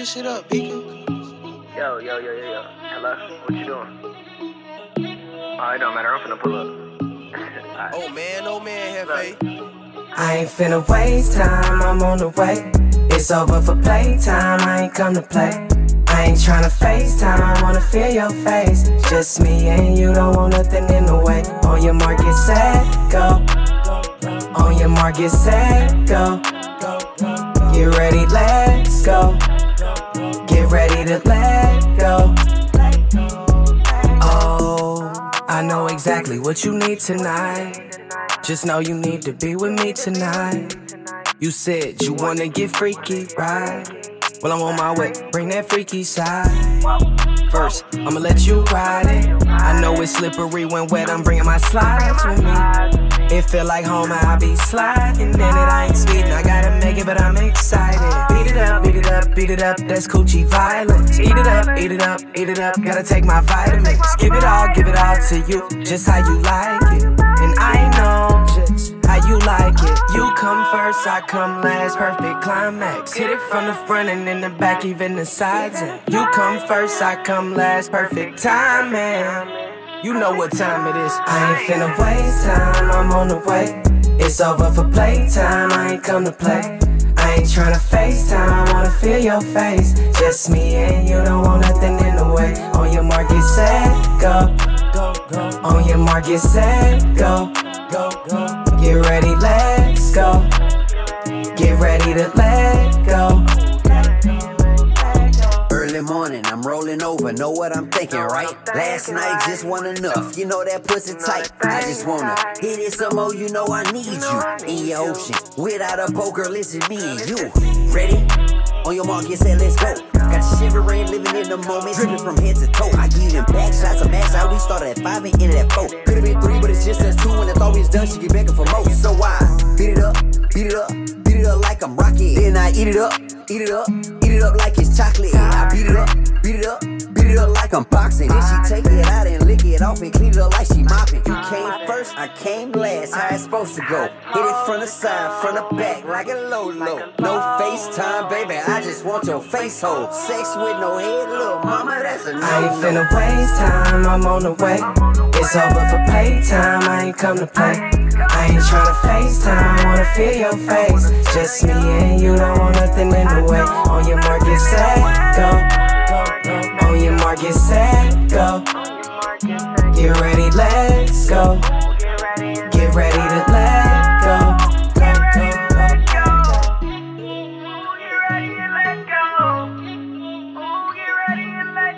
this shit up, Beacon. Yo, yo, yo, yo, yo. Hello? What you doing? Oh, it don't matter. I'm finna pull up. Alright. Oh man, oh man, Hefe. I ain't finna waste time, I'm on the way. It's over for playtime, I ain't come to play. I ain't tryna FaceTime, I wanna feel your face. Just me and you, don't want nothing in the way. On your mark, get set, go. On your mark, get set, go. Get ready, let's go. Get ready to let go. Oh, I know exactly what you need tonight. Just know you need to be with me tonight. You said you wanna get freaky, right? Well, I'm on my way, bring that freaky side. First, I'ma let you ride it. I know it's slippery when wet, I'm bringing my slides with me. It feel like home, I be sliding in it. I ain't speeding, I gotta make it, but I'm excited. Beat it up, up, it up, that's coochie violence. Eat it up, eat it up, eat it up, gotta take my vitamins. Give it all, give it all to you, just how you like it. And I know just how you like it. You come first, I come last, perfect climax. Hit it from the front and in the back, even the sides. And you come first, I come last, perfect timing. You know what time it is. I ain't finna waste time, I'm on the way. It's over for playtime, I ain't come to play. Ain't tryna FaceTime, I wanna feel your face. Just me and you, don't want nothing in the way. On your mark, get set, go. Go, go, on your mark, get set, go. Go, go, get ready, let's morning, I'm rolling over, know what I'm thinking, right? Last night just wasn't enough, you know that pussy tight. I just wanna hit it some more, you know I need you in your ocean. Without a poker, listen, me and you. Ready? On your mark, get set, let's go. Got you shivering, living in the moment, dripping from head to toe. I give them back shots of max out. We started at five and ended at four. Could've been three, but it's just us two. And thought we was done, she get begging for more. So I beat it up, beat it up, beat it up like I'm Rocky. Then I eat it up, eat it up, it up like it's chocolate. I beat it up, beat it up, beat it up like I'm boxing. Then she take it out and lick it off and clean it up like she mopping. You came first, I came last. How it's supposed to go? Hit it from the side, from the back like a low low. No FaceTime, baby. I just want your face hole. Sex with no head, little mama. That's a no. I ain't finna waste time, I'm on the way. It's over for playtime, I ain't come to play. I ain't tryna FaceTime, feel your face. Just me and you, don't want nothing in the way. On your mark, get set, go. On your mark, get set, go. Get ready, let's go. Get ready to let go Oh Get ready to let go. Oh get ready and let